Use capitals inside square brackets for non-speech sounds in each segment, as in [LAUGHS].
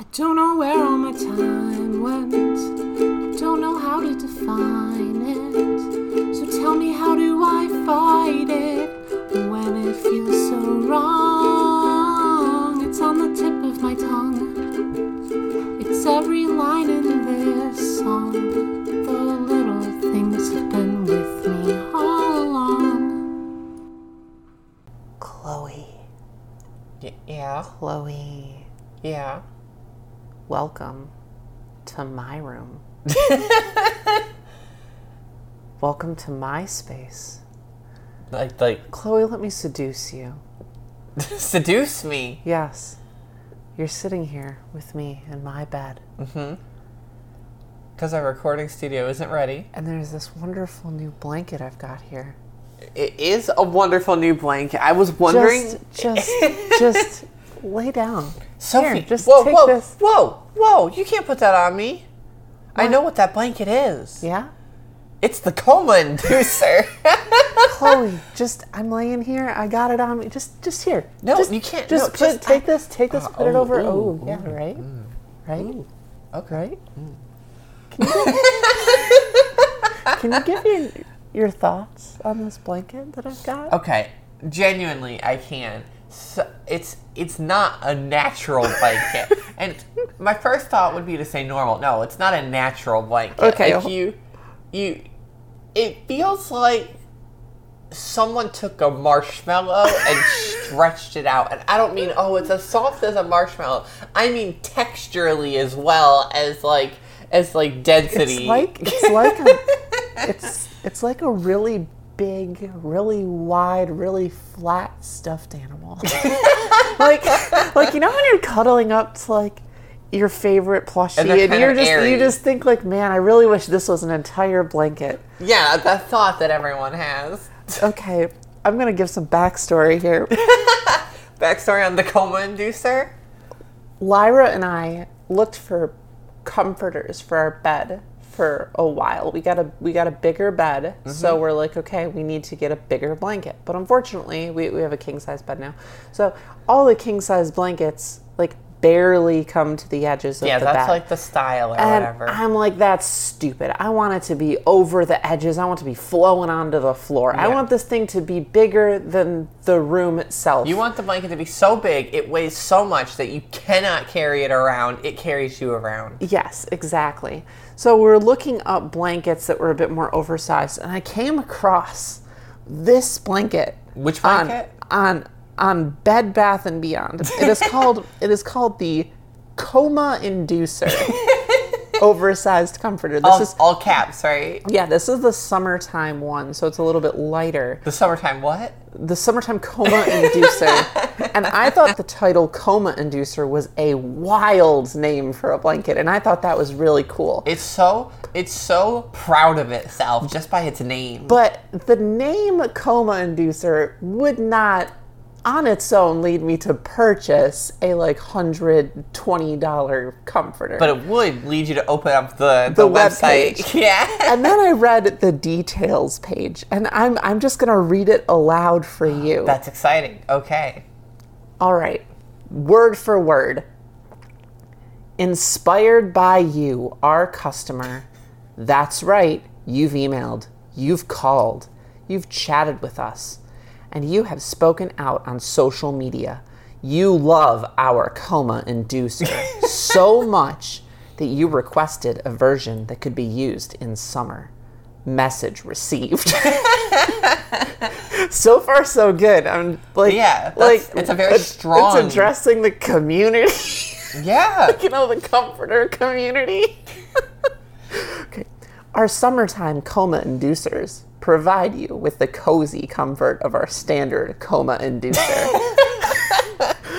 I don't know where all my time went. I don't know how to define it. So tell me, how do I fight it when it feels so wrong? It's on the tip of my tongue. It's every line in this song. The little things have been with me all along. Chloe, Y- yeah, Chloe, yeah. Welcome to my room. [LAUGHS] welcome to my space. Like, like, Chloe, let me seduce you. [LAUGHS] seduce me. Yes, you're sitting here with me in my bed, Mm hmm. Because our recording studio isn't ready. and there's this wonderful new blanket I've got here. It is a wonderful new blanket. I was wondering. Just, just, just [LAUGHS] lay down. Sophie, Here, just whoa, take whoa, this. whoa, whoa! You can't put that on me. I know what that blanket is. Yeah, It's the coma inducer. [LAUGHS] Chloe, just I'm laying here. I got it on me. Just, just here. No, just, you can't. Just No, put, just- take this, take this, Uh, put it oh, over. ooh, Oh, yeah, right, right, okay. right. Can you, [LAUGHS] can you give your your thoughts on this blanket that I've got? Okay, genuinely, I can. So, it's it's not a natural blanket, [LAUGHS] and my first thought would be to say normal. No, it's not a natural blanket. Okay. like you, you, it feels like someone took a marshmallow and [LAUGHS] stretched it out. And I don't mean oh, it's as soft as a marshmallow. I mean texturally as well as like as like density. It's like it's like a, [LAUGHS] it's it's like a really big, really wide, really flat stuffed animal. [LAUGHS] like like you know when you're cuddling up to like your favorite plushie And and, you're just airy. you just think like, man, I really wish this was an entire blanket. yeah, the thought that everyone has. Okay, I'm gonna give some backstory here. [LAUGHS] Backstory on the coma inducer. Lyra and I looked for comforters for our bed for a while. We got a we got a bigger bed, so mm-hmm. we're like, okay, we need to get a bigger blanket. But unfortunately, we, we have a king size bed now. So all the king size blankets like barely come to the edges of Yeah, the that's like the style or and whatever. I'm like, that's stupid. I want it to be over the edges. I want it to be flowing onto the floor. I want this thing to be bigger than the room itself. you want the blanket to be so big, it weighs so much that you cannot carry it around. It carries you around. Yes, exactly. So we're looking up blankets that were a bit more oversized, and I came across this blanket. Which blanket? On on Bed Bath and Beyond. It is called [LAUGHS] it is called the Coma Inducer [LAUGHS] oversized comforter. This All, is all caps, right? yeah, this is the summertime one, so it's a little bit lighter. The summertime what? The summertime coma inducer. [LAUGHS] and I thought the title coma inducer was a wild name for a blanket, and I thought that was really cool. It's so it's so proud of itself just by its name. But the name coma inducer would not on its own lead me to purchase a like hundred twenty dollar comforter. But it would lead you to open up the, The the, website. [LAUGHS] Yeah. and then I read the details page, and I'm I'm just gonna read it aloud for [GASPS] you. That's exciting. Okay. All right, word for word. Inspired by you, our customer. That's right, you've emailed, you've called, you've chatted with us, and you have spoken out on social media. You love our coma inducer [LAUGHS] so much that you requested a version that could be used in summer. Message received. [LAUGHS] so far, so good. I'm like, Yeah, like it's a very it's- strong- It's addressing the community. Yeah. [LAUGHS] you know, the comforter community. okay. Our summertime coma inducers provide you with the cozy comfort of our standard coma inducer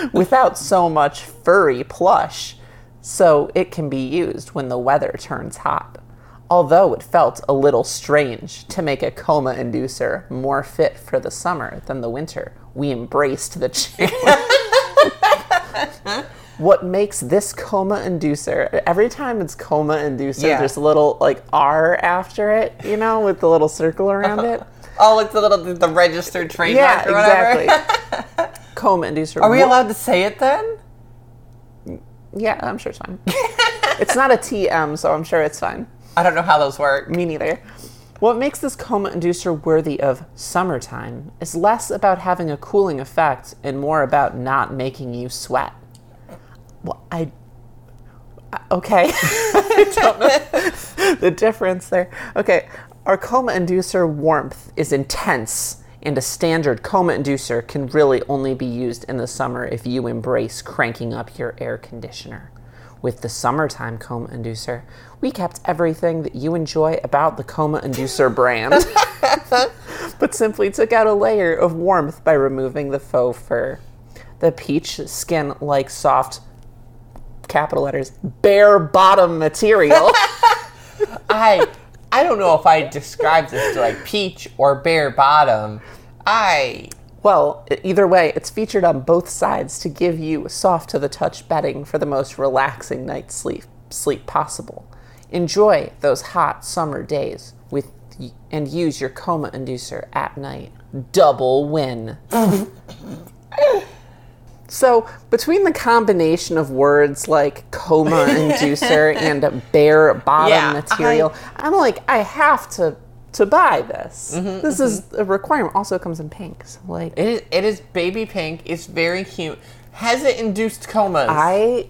[LAUGHS] without so much furry plush, so it can be used when the weather turns hot. Although it felt a little strange to make a coma inducer more fit for the summer than the winter, we embraced the challenge. [LAUGHS] what makes this coma inducer every time it's coma inducer Yeah. there's a little like r after it you know with the little circle around it [LAUGHS] Oh, like the little the registered trademark yeah or whatever. exactly [LAUGHS] coma inducer Are we What- allowed to say it then? Yeah, I'm sure it's fine. it's not a TM, so I'm sure it's fine. [LAUGHS] I don't know how those work. Me neither. What makes this coma inducer worthy of summertime is less about having a cooling effect and more about not making you sweat. Well, I. Okay. [LAUGHS] I don't know [LAUGHS] the difference there. Okay. Our coma inducer warmth is intense, and a standard coma inducer can really only be used in the summer if you embrace cranking up your air conditioner. With the summertime coma inducer, we kept everything that you enjoy about the coma inducer brand, [LAUGHS] but simply took out a layer of warmth by removing the faux fur. The peach skin like soft, capital letters, bare bottom material. [LAUGHS] I I don't know if I describe this to like peach or bare bottom. I Well, either way, it's featured on both sides to give you soft to the touch bedding for the most relaxing night's sleep sleep possible. Enjoy those hot summer days with and use your coma inducer at night. Double win. [LAUGHS] So, between the combination of words like coma [LAUGHS] inducer and bare bottom Yeah, material, I'm like, I have to to buy this. Mm-hmm, this is a requirement. Also comes in pink. So, like, it is it is baby pink. It's very cute. Has it induced comas? I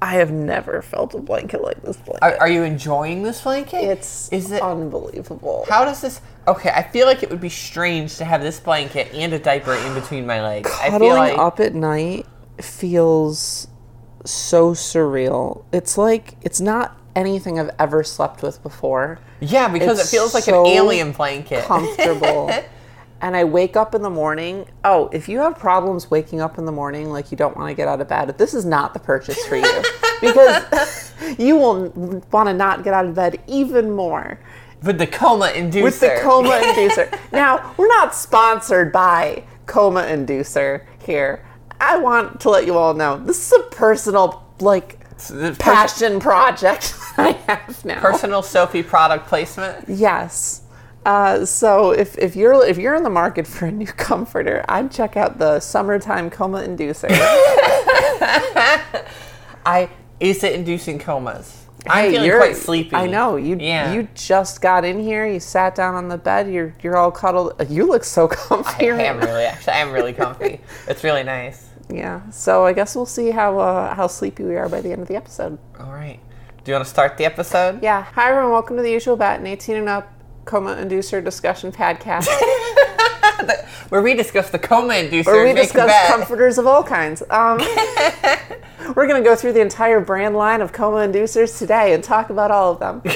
I have never felt a blanket like this blanket. are, are you enjoying this blanket? it's is it unbelievable. how does this Okay, I feel like it would be strange to have this blanket and a diaper in between my legs. I Cuddling feel like up at night feels so surreal. It's like it's not anything I've ever slept with before. Yeah, because It's it feels like so an alien blanket. comfortable. [LAUGHS] and I wake up in the morning. Oh, if you have problems waking up in the morning, like you don't want to get out of bed, this is not the purchase for you [LAUGHS] because [LAUGHS] you will want to not get out of bed even more With the coma inducer. with the coma [LAUGHS] inducer. Now, we're not sponsored by Coma Inducer here. I want to let you all know this is a personal, like, pers- passion project [LAUGHS] I have now. personal Sophie product placement. Yes. Uh, so if, if you're if you're in the market for a new [LAUGHS] comforter, I'd check out the summertime coma inducer. I is it inducing comas? I'm feeling you're- quite sleepy. I know you. Yeah. You just got in here. You sat down on the bed. You're you're all cuddled. You look so [LAUGHS] comfy. I right am now. really actually I am really comfy. [LAUGHS] it's really nice. Yeah. So I guess we'll see how uh, how sleepy we are by the end of the episode. All right. Do you want to start the episode? Yeah. Hi everyone. Welcome to the usual bet and 18 and up coma inducer discussion [LAUGHS] podcast [LAUGHS] Where we discuss the coma inducer where we and discuss comforters of all kinds. Um, [LAUGHS] we're gonna go through the entire brand line of coma inducers today and talk about all of them. [LAUGHS]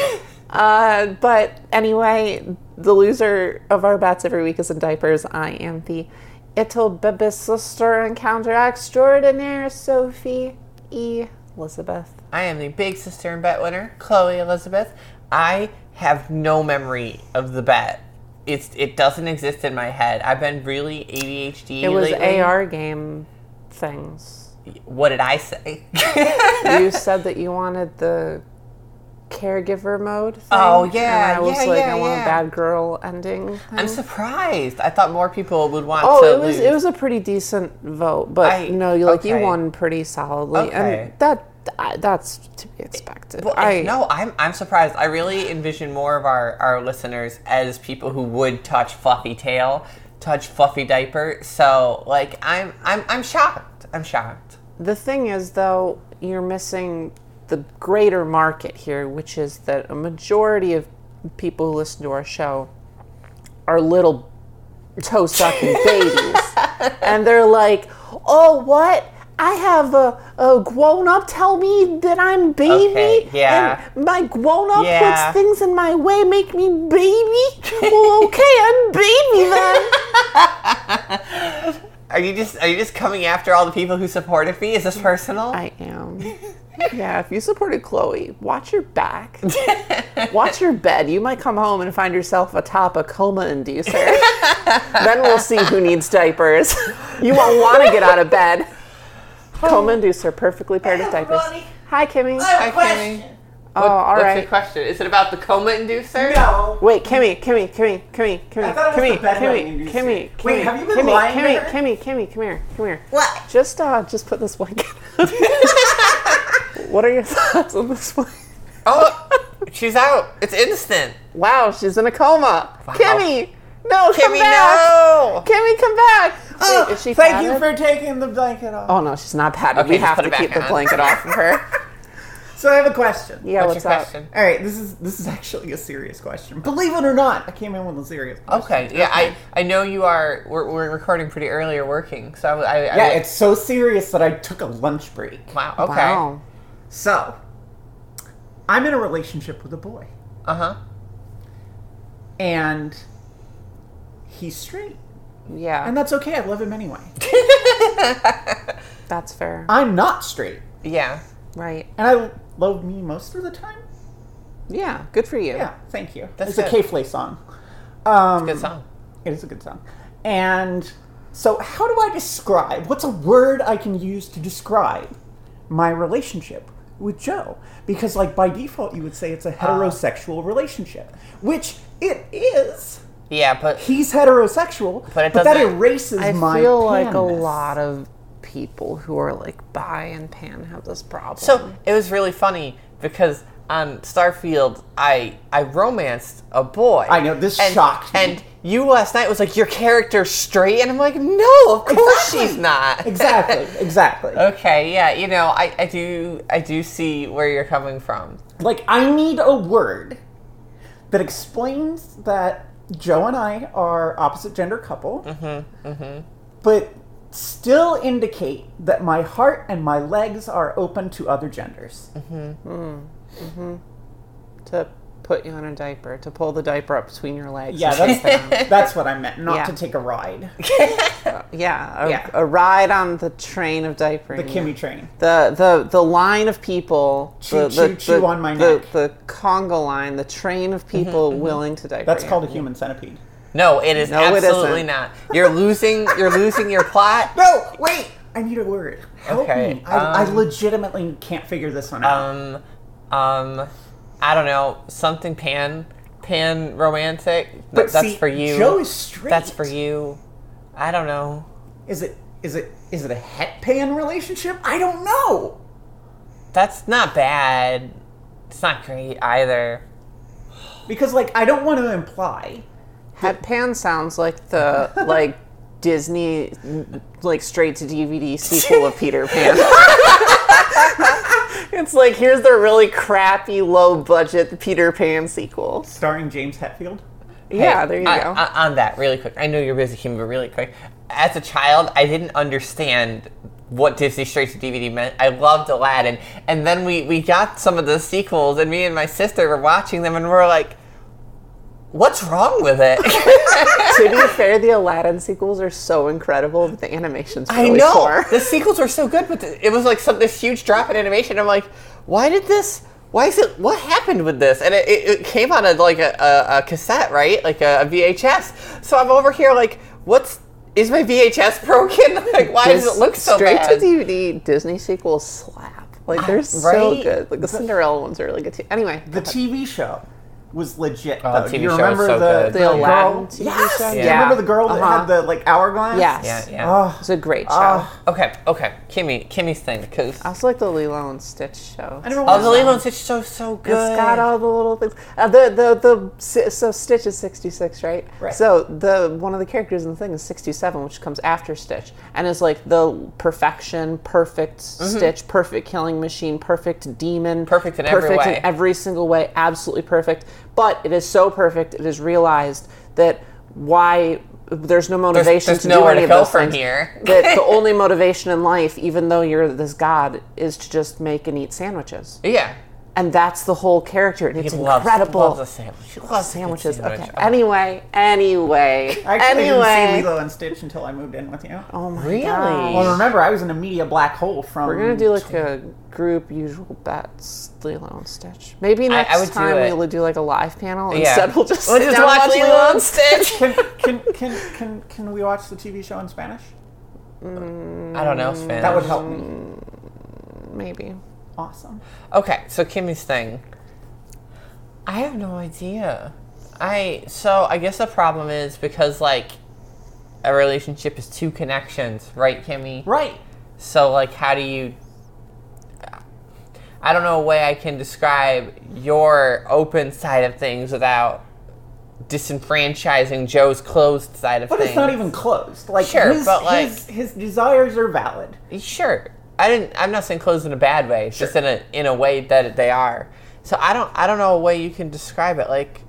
Uh, but anyway, the loser of our bets every week is in diapers. I am the Ittle Bibis sister encounter extraordinaire, Sophie E. Elizabeth. I am the big sister and bet winner, Chloe Elizabeth. I have no memory of the bet. It's it doesn't exist in my head. I've been really ADHD It was lately. AR game things. What did I say? You [LAUGHS] said that you wanted the caregiver mode. Thing, Oh, yeah, and I was yeah, like, yeah, I want yeah. a bad girl ending. thing. I'm surprised. I thought more people would want Oh, to it was lose. it was a pretty decent vote, but I- no, you like you won pretty solidly, Okay. and that that's to be expected. Well, I no, I'm I'm surprised. I really envision more of our, our listeners as people who would touch fluffy tail, touch fluffy diaper. So like I'm I'm I'm shocked. I'm shocked. the thing is though, you're missing the greater market here, which is that a majority of people who listen to our show are little toe sucking [LAUGHS] babies, and they're like, "Oh, what?" I have a, a grown up tell me that I'm baby, Okay, yeah. and my grown up Yeah. puts things in my way, make me baby. well, [LAUGHS] okay, I'm baby then. [LAUGHS] Are you just are you just coming after all the people who supported me? Is this personal? I am. Yeah, if you supported Chloe, watch your back. [LAUGHS] watch your bed. You might come home and find yourself atop a coma inducer. then we'll see who needs diapers. You won't want to get out of bed. Coma inducer, perfectly paired with diapers. Hi, Kimmy. Hi, Kimmy. Oh, all What's right. your question? Is it about the coma inducer? No. Wait, Kimmy, Kimmy, Kimmy, Kimmy, Kimmy, I thought it was Kimmy, Kimmy. Kimmy, Wait, have you been Kimmy, lying Kimmy, to her? Kimmy, Kimmy, come here, come here. What? Just, uh, just put this blanket [LAUGHS] what are your thoughts on this one? Oh, she's out. It's instant. Wow, she's in a coma. Kimmy, no, come Kimmy, back. no. Kimmy, come back. Wait, is she Thank you for taking the blanket off. Oh no, she's not padded. Okay, we just have put to it back keep the on. blanket off of her. [LAUGHS] So I have a question. Yeah, What's what's, your up? question? All right, this is this is actually a serious question. Believe it or not, I came in with a serious question. Okay. Yeah, I I know you are. We're, we're recording pretty early or working, so I. I Yeah, I, it's so serious that I took a lunch break. wow. Okay. Wow. So, I'm in a relationship with a boy, Uh huh. and he's straight, Yeah, and that's okay. I love him anyway. [LAUGHS] that's fair. I'm not straight, Yeah. Right. and I love me most of the time. Yeah, good for you. Yeah, thank you. That's it's a good. K-Flay song. Um, Good song. It is a good song. And so, how do I describe? What's a word I can use to describe my relationship with Joe? Because, like, by default, you would say it's a heterosexual relationship, which it is. Yeah, but He's heterosexual, But but, it that doesn't- erases I my. feel like a lot of people who are like bi and pan have this problem. So it was really funny because on Starfield, I I romanced a boy. I know, this and, shocked me. And you last night was like, "Your character's straight," and I'm like, "No, of course Exactly. she's not." [LAUGHS] Exactly, exactly. okay, yeah, you know, I, I do I do see where you're coming from. like I need a word that explains that Joe and I are opposite gender couple, mm-hmm, mm-hmm. but still indicate that my heart and my legs are open to other genders. Mm-hmm. to put you on a diaper, to pull the diaper up between your legs. Yeah, that's [LAUGHS] that's what I meant, not Yeah. to take a ride. [LAUGHS] yeah, a, Yeah. a ride on the train of diapering. The Kimmy train. the the the line of people, Choo, the, choo, the, choo the, on my neck. the conga line, the train of people [LAUGHS] willing to diaper. That's you. called a human centipede. No, it is No, it absolutely isn't. You're losing you're losing your plot. No, wait! I need a word. Help Okay, me. I, I um, legitimately can't figure this one out. Um, um, I don't know something pan pan romantic. but that's see, for you. Joe is straight. That's for you. I don't know. Is it? Is it? Is it a het pan relationship? I don't know. That's not bad. It's not great either. Because like I don't want to imply. Het pan sounds like the [LAUGHS] like Disney like straight to DVD sequel of [LAUGHS] Peter Pan. [LAUGHS] it's like here's the really crappy low budget Peter Pan sequel. Starring James Hetfield. Yeah, Hey, there you I- go. I- on that, really quick. I know you're busy, Kim, but really quick. As a child, I didn't understand what Disney straight to DVD meant. I loved Aladdin, and then we we got some of the sequels, and me and my sister were watching them, and we're like, "What's wrong with it?" [LAUGHS] to be fair, the Aladdin sequels are so incredible, but the animation's I really know poor. the sequels were so good, but the, it was like some this huge drop in animation. I'm like, why did this? Why is it? What happened with this? And it, it, it came on a like a, a, a cassette, right? Like a, a VHS. So I'm over here like, what's is my VHS broken? [LAUGHS] like, why does it look so Straight bad? to DVD Disney sequels slap. Like they're so right? good. Like the Cinderella ones are really good too. Anyway, The TV show was legit. Oh, though. the Do you remember was so the, good. the, The girl? TV yes. show? Do you Yeah. remember the girl that Uh-huh. had the like hourglass? yes, Yeah, yeah. Oh, it's a great show. Oh. Okay, okay, Kimmy, Kimmy's thing, because I also like the Lilo and Stitch show. I never oh, watched the that. Lilo and Stitch show so good. It's got all the little things. Uh, the the the si- so Stitch is sixty six, right? Right. So the one of the characters in the thing is sixty seven, which comes after Stitch, and is like the perfection, perfect Stitch, perfect killing machine, perfect demon, Perfect in every perfect way. in every single way, absolutely perfect. But it is so perfect, it is realized that why there's no motivation there's to do to any go of those from things. here. [LAUGHS] that the [LAUGHS] only motivation in life, even though you're this god, is to just make and eat sandwiches yeah. And that's the whole character, and it's He loves, incredible. loves a sandwich. He loves Sandwiches. sandwich. Okay. Oh. Anyway, anyway, I actually didn't see. Lilo and Stitch until I moved in with you. Oh my Really? gosh. Well, remember, I was in a media black hole from. We're gonna do like a group usual bets, Lilo and Stitch. Maybe I next would do time we'll do like a live panel. Yeah. Instead, we'll just We'll just down and watch Lilo and Stitch. Can, can, can, can, can we watch the TV show in Spanish? I don't know, mm, Spanish. That would help me. Maybe. Awesome. Okay, so Kimmy's thing. I have no idea. I so I guess the problem is because like a relationship is two connections, right, Kimmy? Right. So like how do you I don't know a way I can describe your open side of things without disenfranchising Joe's closed side of But things. But it's not even closed. Like Sure, his, but, like- his his desires are valid. Sure. I didn't I'm not saying closed in a bad way. It's just in a in a way that they are. So I don't I don't know a way you can describe it like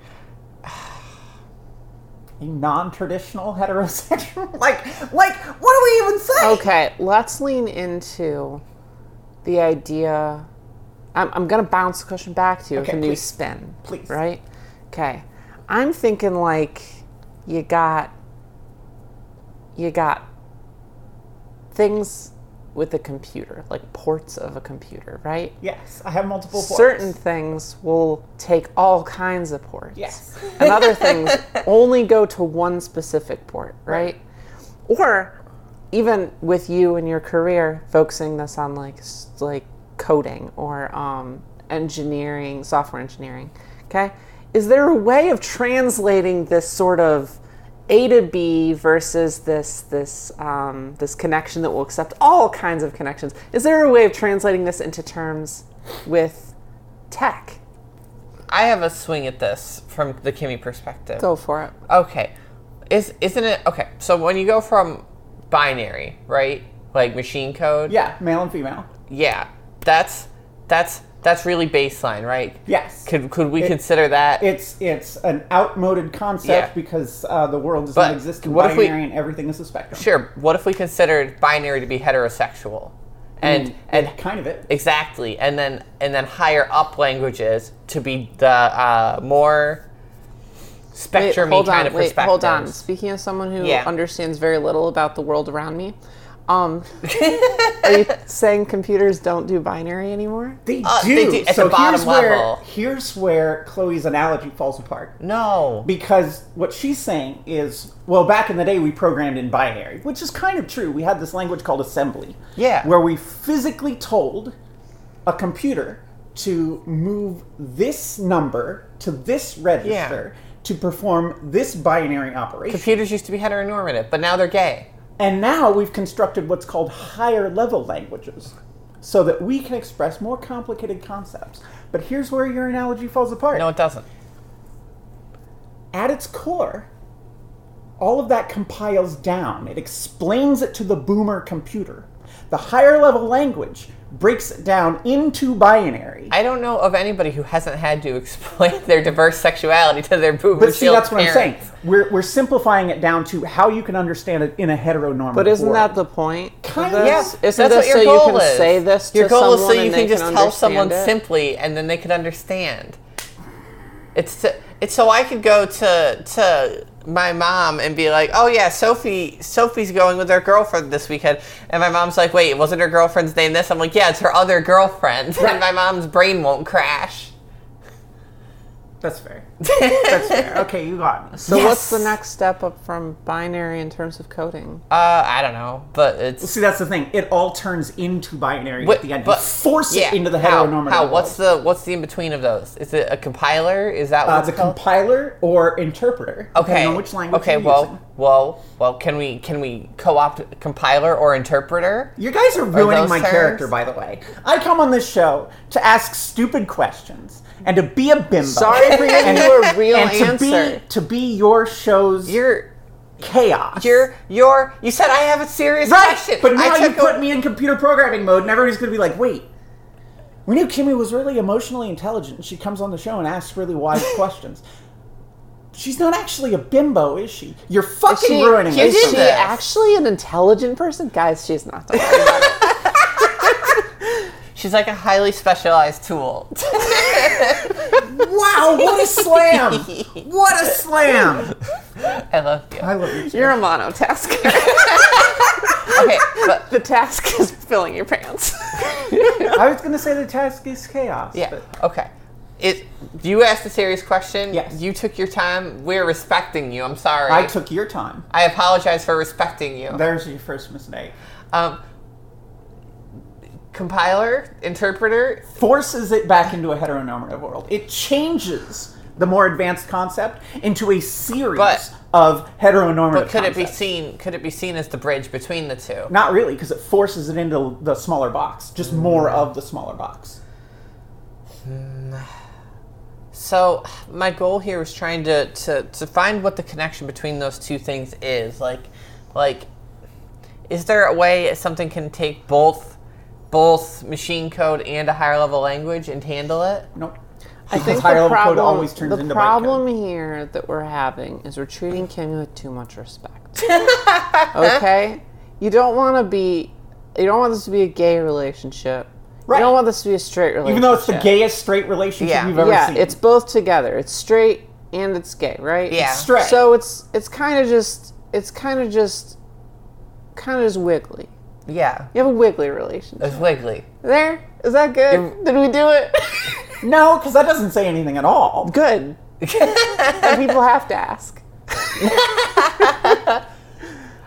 [SIGHS] A non-traditional heterosexual. [LAUGHS] like like what do we even say? Okay, let's lean into the idea. I'm, I'm going to bounce the question back to you Okay, with a new please. spin. Please. Right? Okay. I'm thinking like you got you got things with a computer, like ports of a computer, right? Yes, I have multiple ports. Certain things will take all kinds of ports. Yes. and other things [LAUGHS] only go to one specific port, right? Or even with you and your career, focusing this on like like coding or um, engineering, software engineering. Okay, is there a way of translating this sort of A to B versus this this um, this connection that will accept all kinds of connections? Is there a way of translating this into terms with tech? I have a swing at this from the Kimmy perspective. Go for it. Okay. Is isn't it okay, so when you go from binary, right? Like machine code? Yeah, male and female. Yeah. That's that's that's really baseline, right? Yes. Could could we It- consider that It's it's an outmoded concept Yeah. because uh, the world does But not exist in what if we- binary and everything is a spectrum. Sure. What if we considered binary to be heterosexual? And and Mm, kind of it. exactly, and then and then higher up languages to be the uh, more Wait, spectrumy hold kind on, of wait, hold on. Speaking as someone who Yeah. understands very little about the world around me, um, [LAUGHS] are you saying computers don't do binary anymore? They Uh, do. they do, at so the bottom here's where level. here's where Chloe's analogy falls apart. No. Because what she's saying is, well, back in the day we programmed in binary, which is kind of true. We had this language called assembly. Yeah. Where we physically told a computer to move this number to this register to perform this binary operation. Computers used to be heteronormative, but now they're gay. And now we've constructed what's called higher level languages so that we can express more complicated concepts. But here's where your analogy falls apart. No, it doesn't. At its core, all of that compiles down. It explains it to the boomer computer. The higher level language breaks it down into binary. I don't know of anybody who hasn't had to [LAUGHS] explain their diverse sexuality to their boomer but see, shield that's what I'm saying. We're, we're simplifying it down to how you can understand it in a heteronormative But isn't world. that the point? Kind of. this? Yeah, Isn't that's this what your so goal you can is. say this to Your goal is so you can they just tell someone it? simply, and then they can understand. It's to, it's so I could go to to my mom and be like, "Oh yeah, Sophie Sophie's going with her girlfriend this weekend," and my mom's like, "Wait, wasn't her girlfriend's name this?" I'm like, "Yeah, it's her other girlfriend," [LAUGHS] and my mom's brain won't crash. That's fair. [LAUGHS] That's fair. Okay, you got me. So what's the next step up from binary in terms of coding? Uh, I don't know, but it's See, that's the thing. It all turns into binary What- at the end. but- you force yeah, it into the how, heteronormative How? world. What's the what's the in between of those? Is it a compiler? Is that uh, what's the called? compiler or interpreter? depending Okay. on which language okay. you're Well, using. well, well. Can we can we co-opt compiler or interpreter? You guys are ruining those my terms? character, by the way. I come on this show to ask stupid questions and to be a bimbo. Sorry for giving you a real and to be to be your show's You're chaos. you're you're. You said I have a serious right, question. but now you put a- me in computer programming mode, and everybody's gonna be like, "Wait, we knew Kimmy was really emotionally intelligent. and She comes on the show and asks really wise [LAUGHS] questions." She's not actually a bimbo, is she? You're fucking She- ruining you is she actually an intelligent person? Guys, she's not. [LAUGHS] Don't worry about it. She's like a highly specialized tool. Wow, what a slam! [LAUGHS] what a slam! I love you. I love you. too. You're a monotasker. Okay, but [LAUGHS] the task is filling your pants. I was gonna say the task is chaos. yeah. but- Okay. It. You asked a serious question. Yes. You took your time. We're respecting you. I'm sorry. I took your time. I apologize for respecting you. There's your first mistake. Um, compiler, interpreter. Forces it back into a heteronormative world. It changes the more advanced concept into a series But- of heteronormative. But could it be seen? Could it be seen as the bridge between the two? Not really, because it forces it into the smaller box. Just more hmm. of the smaller box. Hmm. So my goal here was trying to, to, to find what the connection between those two things is. Like, like, is there a way something can take both both machine code and a higher level language and handle it? Nope. I Because think higher the level problem, code always turns the into bytecode. problem here that we're having is we're treating Kimmy with too much respect. [LAUGHS] okay, you don't want to be, you don't want this to be a gay relationship. Right. You don't want this to be a straight relationship. Even though it's the gayest straight relationship Yeah. you've ever yeah, seen. it's both together. It's straight and it's gay, right? Yeah. straight. So it's it's kind of just it's kind of just kind of just wiggly. Yeah. You have a wiggly relationship. It's wiggly. There is that good? Did we do it? [LAUGHS] no, because that doesn't say anything at all. good. [LAUGHS] and people have to ask. [LAUGHS]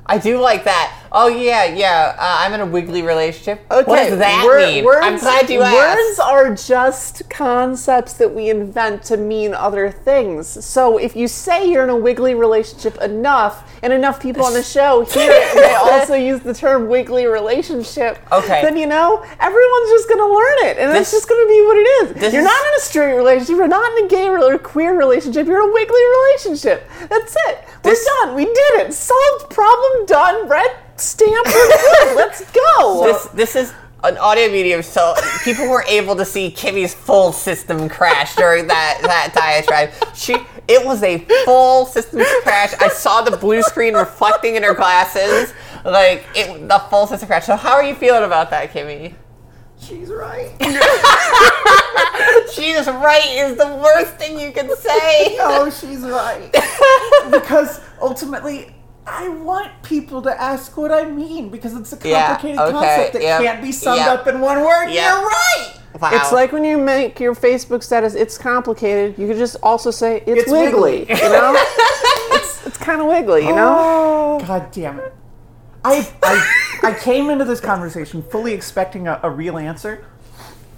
I do like that. Oh yeah, yeah. Uh, I'm in a wiggly relationship. what Okay, does that mean? Words, I'm glad you asked. words are just concepts that we invent to mean other things. So if you say you're in a wiggly relationship enough, and enough people on the [LAUGHS] show hear it, they also use the term wiggly relationship, Okay. then you know everyone's just gonna learn it, and it's just gonna be what it is. You're is- not in a straight relationship. You're not in a gay or queer relationship. You're in a wiggly relationship. That's it. We're This- done. We did it. Solved. Problem done. Red stamp. We're. Let's go. This this is an audio medium, so people were able to see Kimmy's full system crash during that that diatribe. She it was a full system crash. I saw the blue screen reflecting in her glasses, like it the full system crash. So how are you feeling about that, Kimmy? She's right. She's right is the worst thing you can say. no, she's right. [LAUGHS] because ultimately, I want people to ask what I mean because it's a Yeah, complicated okay, concept that yep, can't be summed yep. up in one word. Yep. You're right. Wow. It's like when you make your Facebook status, it's complicated. You could just also say it's, It's wiggly. wiggly. You know, [LAUGHS] it's it's kind of wiggly. You know. Oh, God damn it. I, I, I came into this conversation fully expecting a, a real answer.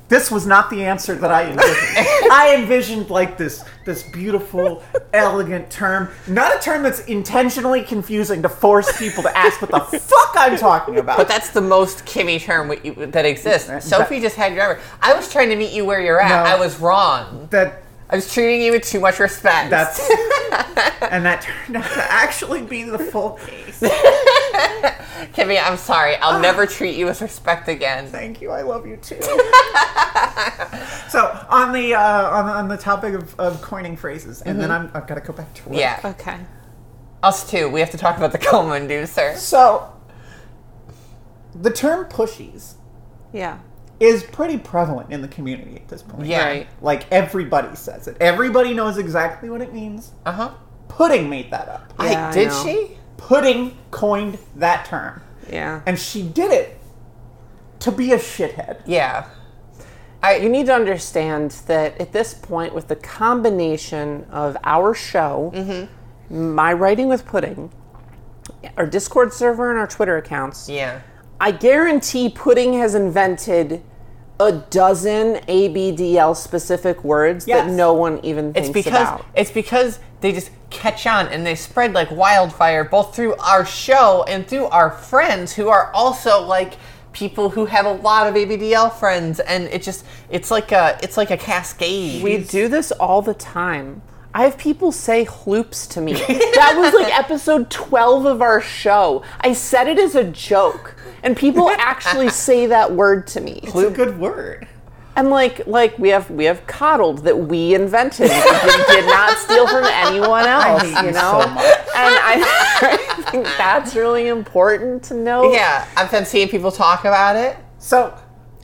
This was not the answer that I envisioned. I envisioned like this this beautiful, elegant term, not a term that's intentionally confusing to force people to ask what the fuck I'm talking about. But that's the most Kimmy term that exists. Sophie just had your number. I was trying to meet you where you're at. No. I was wrong. that I was treating you with too much respect. that's [LAUGHS] and that turned out to actually be the full case. [LAUGHS] Kimmy, I'm sorry. I'll never treat you with respect again. Thank you. I love you too. [LAUGHS] so on the uh, on, on the topic of, of coining phrases, and then I'm, I've got to go back to work. Yeah. Okay. Us too. We have to talk about the coma inducer. So the term pushies Yeah. Is pretty prevalent in the community at this point. Yeah. Right. Like everybody says it. Everybody knows exactly what it means. Uh huh. Pudding made that up. Yeah, I I, did know. she? Pudding coined that term. Yeah. And she did it to be a shithead. Yeah. You need to understand that at this point, with the combination of our show, Mm-hmm. my writing with Pudding, our Discord server, and our Twitter accounts, Yeah. I guarantee Pudding has invented a dozen ABDL specific words that no one even thinks It's because about. it's because they just catch on and they spread like wildfire both through our show and through our friends who are also like people who have a lot of ABDL friends and it just it's like a it's like a cascade. We do this all the time. I have people say "hloops" to me. [LAUGHS] that was like episode 12 of our show. I said it as a joke, and people [LAUGHS] actually say that word to me. It's a good word. And like, like we have we have coddled that we invented. We did, did not steal from anyone else. hate you you know, so much. and I, [LAUGHS] I think that's really important to know. Yeah, I've been seeing people talk about it. So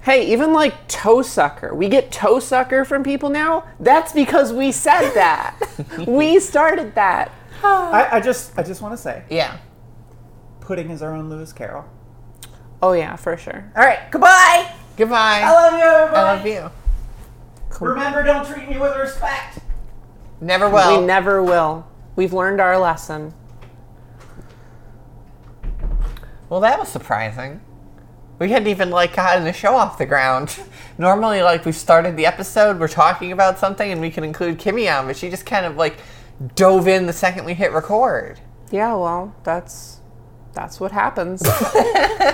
Hey, even like toe sucker. We get toe sucker from people now. That's because we said that. [LAUGHS] we started that. [SIGHS] I, I just I just want to say, Yeah. pudding is our own Lewis Carroll. Oh yeah, for sure. All right, goodbye. Goodbye. I love you, everybody. I love you. Remember, don't treat me with respect. Never will. we never will. We've learned our lesson. Well, that was surprising. We hadn't even like gotten the show off the ground. Normally, like we started the episode, we're talking about something, and we can include Kimmy on, but she just kind of like dove in the second we hit record. Yeah, well, that's that's what happens. [LAUGHS]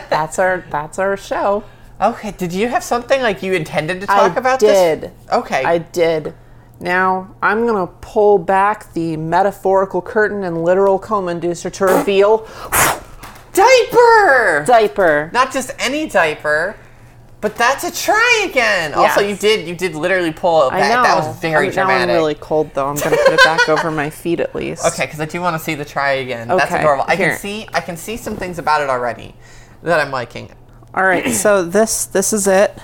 that's our that's our show. Okay, did you have something like you intended to talk I about did. this? Okay. I did. Now I'm gonna pull back the metaphorical curtain and literal coma inducer to reveal [GASPS] diaper! diaper. Not just any diaper, but that's a try again. Also, you did you did literally pull it I back. know. That was very I'm, dramatic. Now I'm really cold though. I'm gonna put it back over my feet at least. Okay, because I do want to see the try again. That's Okay, adorable. I here. can see I can see some things about it already that I'm liking. All right. [CLEARS THROAT] So this this is it.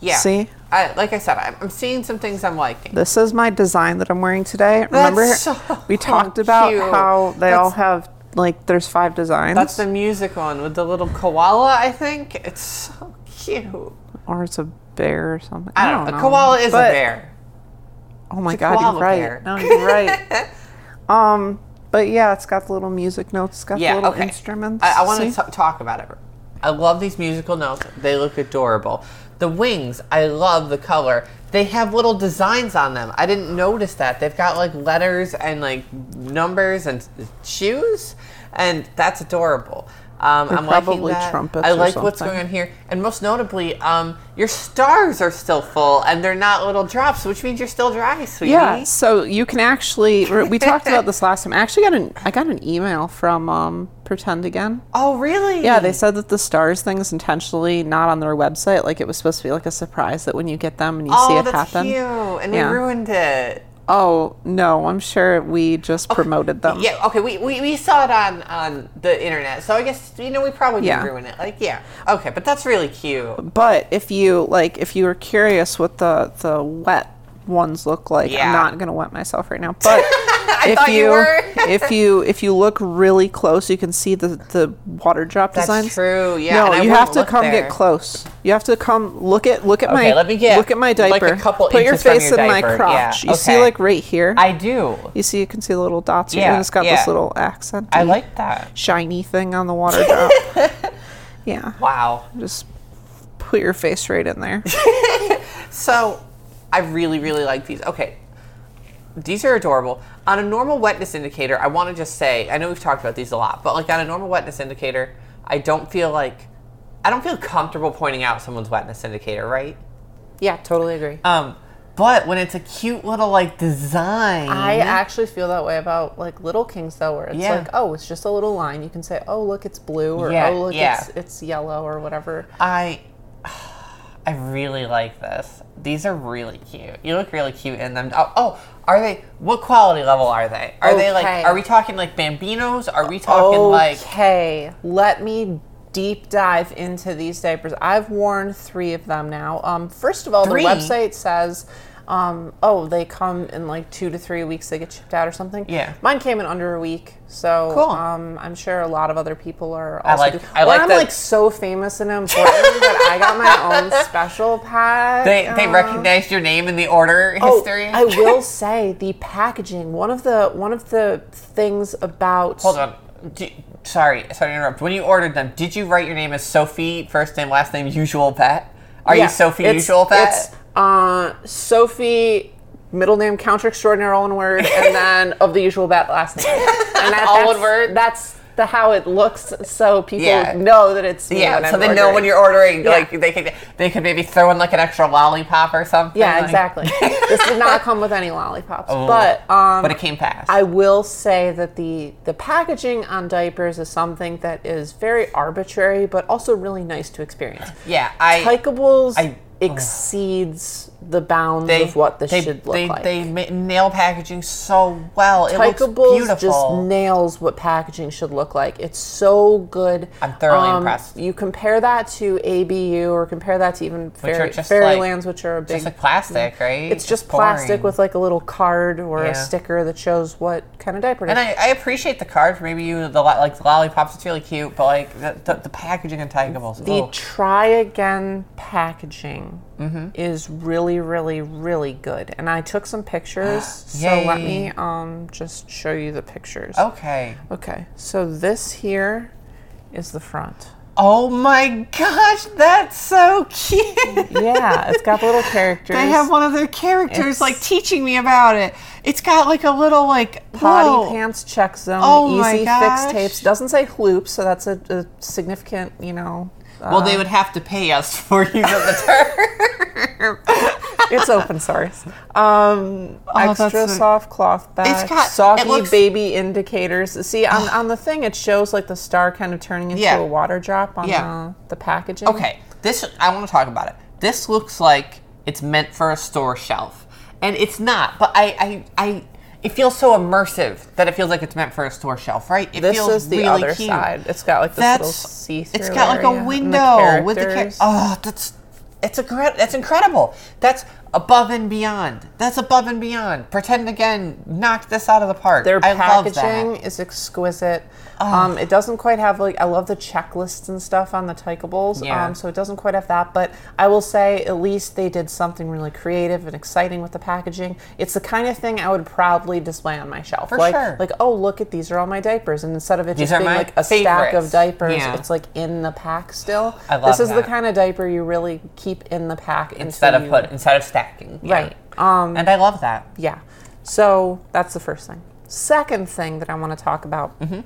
Yeah. See? I, like I said, I'm, I'm seeing some things I'm liking. This is my design that I'm wearing today. Remember [LAUGHS] so we talked about cute. how they all have like there's five designs. That's the music one with the little koala. I think it's so cute. or it's a bear or something. I don't know. A koala is But- a bear. Oh my god, you're right. bear. No, you're right. [LAUGHS] um, but yeah, it's got the little music notes. It's got Yeah, the little okay. instruments. I, I want to talk about it. I love these musical notes. They look adorable. The wings, I love the color. They have little designs on them. I didn't notice that. They've got like letters and like numbers and shoes, and that's adorable. Um, I'm probably trumpets I like what's going on here, and most notably, um, your stars are still full, and they're not little drops, which means you're still dry, sweetie. Yeah, so you can actually. We talked about this last time. I actually got an. I got an email from um, PretendAgain. [LAUGHS] Oh, really? Yeah, they said that the stars thing is intentionally not on their website. Like it was supposed to be like a surprise that when you get them and you Oh, see it happen. Oh, that's cute. And Yeah. we ruined it. Oh no, I'm sure we just promoted them. Yeah, okay, we, we, we saw it on, on the internet, so I guess, you know, we probably Yeah. did ruin it. Like, yeah. Okay, but that's really cute. But if you like, if you were curious what the the wet ones look like, Yeah. I'm not gonna wet myself right now. But [LAUGHS] if thought you were. [LAUGHS] if you if you look really close, you can see the the water drop design. That's designs. true, yeah, No, you have to come there. get close. You have to come look at look at Okay, my let me get, look at my like, diaper. a couple Put your face your in my crotch. Yeah, You see like right here. I do. you see, you can see the little dots Yeah, and it's got yeah. this little accent. I like that. shiny thing on the water [LAUGHS] drop. yeah, Wow. just put your face right in there. So, I really, really like these. Okay, these are adorable. On a normal wetness indicator, I want to just say, I know we've talked about these a lot, but like on a normal wetness indicator, I don't feel like, I don't feel comfortable pointing out someone's wetness indicator, right? yeah, totally agree. Um, but when it's a cute little like design, I actually feel that way about like Little Kings though, where it's Yeah. like, oh, it's just a little line. You can say, oh, look, it's blue, or Yeah, oh, look, yeah. it's it's yellow, or whatever. I [SIGHS] I really like this. These are really cute. You look really cute in them. Oh, oh are they? What quality level are they? Are they like? Are we talking like bambinos? Are we talking like? okay, let me deep dive into these diapers. I've worn three of them now. Um, first of all, Three? the website says, um, oh, they come in like two to three weeks. They get shipped out or something. Yeah. mine came in under a week. So Cool. um, I'm sure a lot of other people are. Also like- do- I like I'm like so famous and important that I got my own [LAUGHS] special pack. They they uh, recognized your name in the order history. Oh, I will [LAUGHS] say the packaging. One of the one of the things about Hold on. Do, sorry, sorry to interrupt. When you ordered them, did you write your name as Sophie, first name, last name, usual bet? Are Yeah, you Sophie Usual Bet? Uh, Sophie, middle name, counter extraordinary, all one word, and [LAUGHS] then of the usual bet last name. And that, All that's, one word? That's the how it looks, so people Yeah. know that it's yeah, so I'm they know when you're ordering. Yeah. Like they could they could maybe throw in like an extra lollipop or something. Yeah, like- exactly. [LAUGHS] this did not come with any lollipops, Oh, but um, but it came fast. I will say that the the packaging on diapers is something that is very arbitrary, but also really nice to experience. yeah, I Tykables I- Oh, exceeds the bounds they of what this they, should look they, like. They nail packaging so well. It looks beautiful. just nails what packaging should look like. It's so good. I'm thoroughly um, impressed. You compare that to ABU or compare that to even Fairy, just Fairylands, which are a big just like plastic, right? It's just boring. plastic with like a little card or Yeah. a sticker that shows what kind of diaper it is. And I, I appreciate the card for maybe you the like the lollipops. It's really cute, but like the, the, the packaging and Tykables. the oh. try again packaging Mm-hmm. is really, really, really good. And I took some pictures, [GASPS] so let me um, just show you the pictures. okay. Okay, so this here is the front. Oh my gosh, that's so cute. [LAUGHS] Yeah, it's got little characters. They have one of their characters It's- like teaching me about it. It's got like a little like Potty whoa. pants check zone, Oh my easy fix tapes. Doesn't say hoops, so that's a, a significant, you know, well, they would have to pay us [LAUGHS] for using the term. It's open source. Um, Oh, extra so- soft cloth got- soggy looks- baby indicators. See on, on the thing, it shows like the star kind of turning into Yeah. a water drop on Yeah. the, the packaging. Okay, this I want to talk about it. This looks like it's meant for a store shelf, and it's not. But I, I, I it feels so immersive that it feels like it's meant for a store shelf, right? It This feels is the really other side. It's got like this little see-through. it's got like a and the window with the ca- characters. oh, that's it's a great that's incredible. That's above and beyond. That's above and beyond. PretendAgain, knock this out of the park. Their I love that. packaging is exquisite. Um, it doesn't quite have like I love the checklists and stuff on the Tykables. Yeah. Um, so it doesn't quite have that, but I will say at least they did something really creative and exciting with the packaging. It's the kind of thing I would proudly display on my shelf. For like, sure. like oh look at these are all my diapers, and instead of it These just being like a stack of diapers, Yeah. it's like in the pack still. I love this is the kind of diaper you really keep in the pack instead of you- put instead of stacking. Yeah. right. Um, And I love that. yeah. So that's the first thing. Second thing that I want to talk about. Mm-hmm.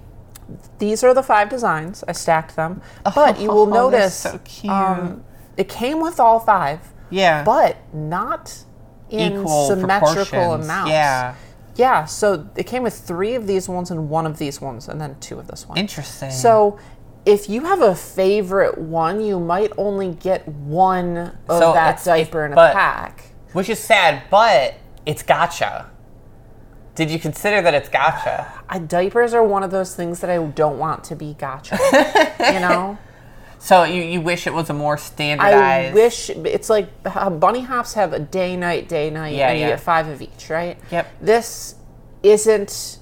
These are the five designs. I stacked them, but you will [LAUGHS] Oh, notice so cute. um, it came with all five, Yeah. but not in Equal symmetrical amounts. Yeah. Yeah. So it came with three of these ones and one of these ones, and then two of this one. Interesting. So. If you have a favorite one, you might only get one of So that diaper in a but- pack. Which is sad, but it's gotcha. Did you consider that it's gotcha? I, diapers are one of those things that I don't want to be gotcha. you [LAUGHS] know, So you, you wish it was a more standardized. I wish it's like how bunny hops have a day, night, day, night, Yeah, and you yeah. get five of each, right? Yep. This isn't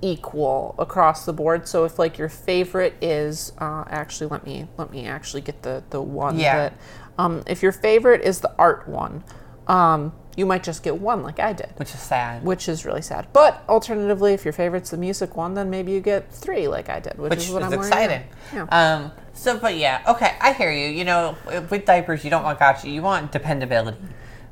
equal across the board. So if like your favorite is uh, actually let me let me actually get the the one Yeah. that um, if your favorite is the art one, um, you might just get one like I did. which is sad. which is really sad. But alternatively, if your favorite's the music one, then maybe you get three, like I did, which, which is is what I'm wearing exciting. Yeah. Um, so, but yeah, okay, I hear you. You know, with diapers, you don't want gotcha. You want dependability.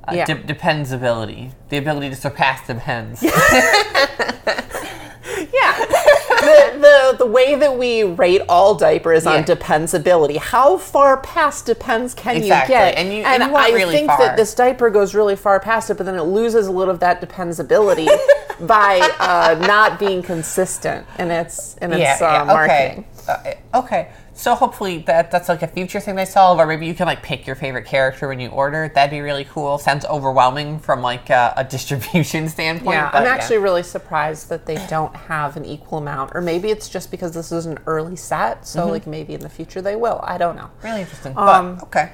Uh, Yeah. de- dependsability. The ability to surpass depends. [LAUGHS] yeah. [LAUGHS] the, the the way that we rate all diapers Yeah. on dependsability, how far past depends can Exactly. you get? And you- and you I really think far. that this diaper goes really far past it, but then it loses a little of that dependsability [LAUGHS] by uh, not being consistent in its in its uh, marketing. Okay. Uh, okay. So hopefully that that's like a future thing they solve, or maybe you can like pick your favorite character when you order. That'd be really cool. Sounds overwhelming from like a, a [LAUGHS] distribution standpoint. Yeah, I'm actually really surprised that they don't have an equal amount, or maybe it's just because this is an early set. So, Mm-hmm. like, maybe in the future they will. I don't know. really interesting. Um, but okay.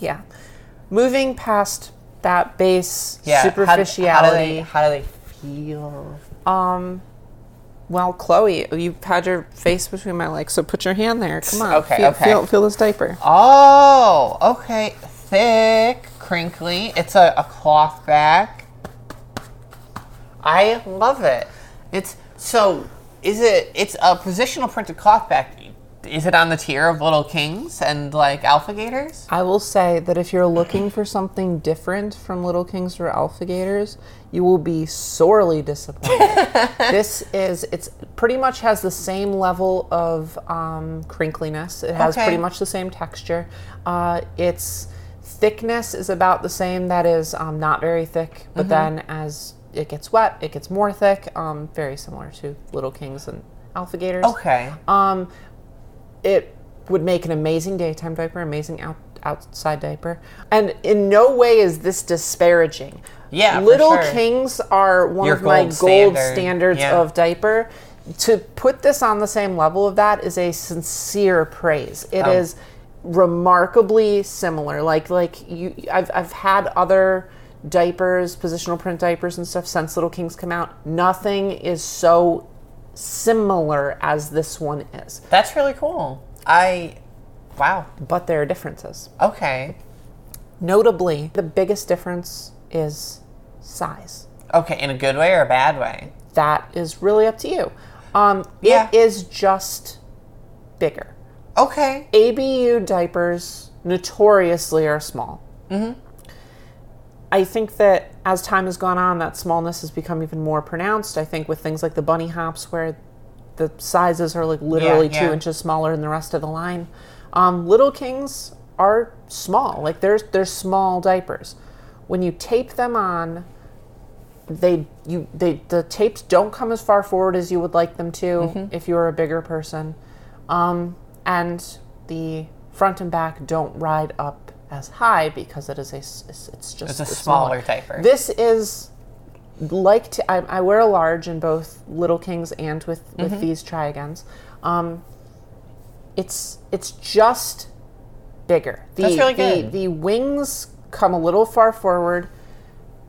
Yeah, moving past that base Yeah. how- superficiality. How, do they how do they feel? Well, Chloe, you've had your face between my legs, so put your hand there. Come on, Okay, feel, okay. Feel, feel this diaper. Oh, okay. Thick, crinkly. It's a, a cloth bag. I love it. It's so. Is it? It's a positional printed cloth back. Is it on the tier of Little Kings and like Alpha Gators? I will say that if you're looking for something different from Little Kings or Alpha Gators, you will be sorely disappointed. [LAUGHS] this is, it's pretty much has the same level of um, crinkliness. It has Okay. pretty much the same texture. Uh, its thickness is about the same. That is um, not very thick, but then as it gets wet, it gets more thick. Um, very similar to Little Kings and Alpha Gators Okay. um, it would make an amazing daytime diaper, amazing out, outside diaper. And in no way is this disparaging. Yeah, Little sure. Kings are one Your of my gold gold standard. standards Yeah. of diaper. To put this on the same level of that is a sincere praise. It Oh. is remarkably similar. Like like you, I've I've had other diapers, positional print diapers and stuff since Little Kings come out. Nothing is so similar as this one is. That's really cool. I. Wow. but there are differences. Okay. Notably, the biggest difference is size. Okay. In a good way or a bad way? That is really up to you. Um, Yeah. It is just bigger. Okay. ABU diapers notoriously are small. Mm-hmm. I think that as time has gone on, that smallness has become even more pronounced. I think with things like the bunny hops, where the sizes are like literally Yeah, two inches smaller than the rest of the line. Um, Little Kings are small, like they're they're small diapers. When you tape them on, they you they the tapes don't come as far forward as you would like them to Mm-hmm. if you're a bigger person, um, and the front and back don't ride up as high because it is a it's, just It's a smaller diaper. This is like to, I, I wear a large in both Little Kings and with with Mm-hmm. these TryAgains. Um, it's it's just bigger. The, That's really the, good. The wings come a little far forward,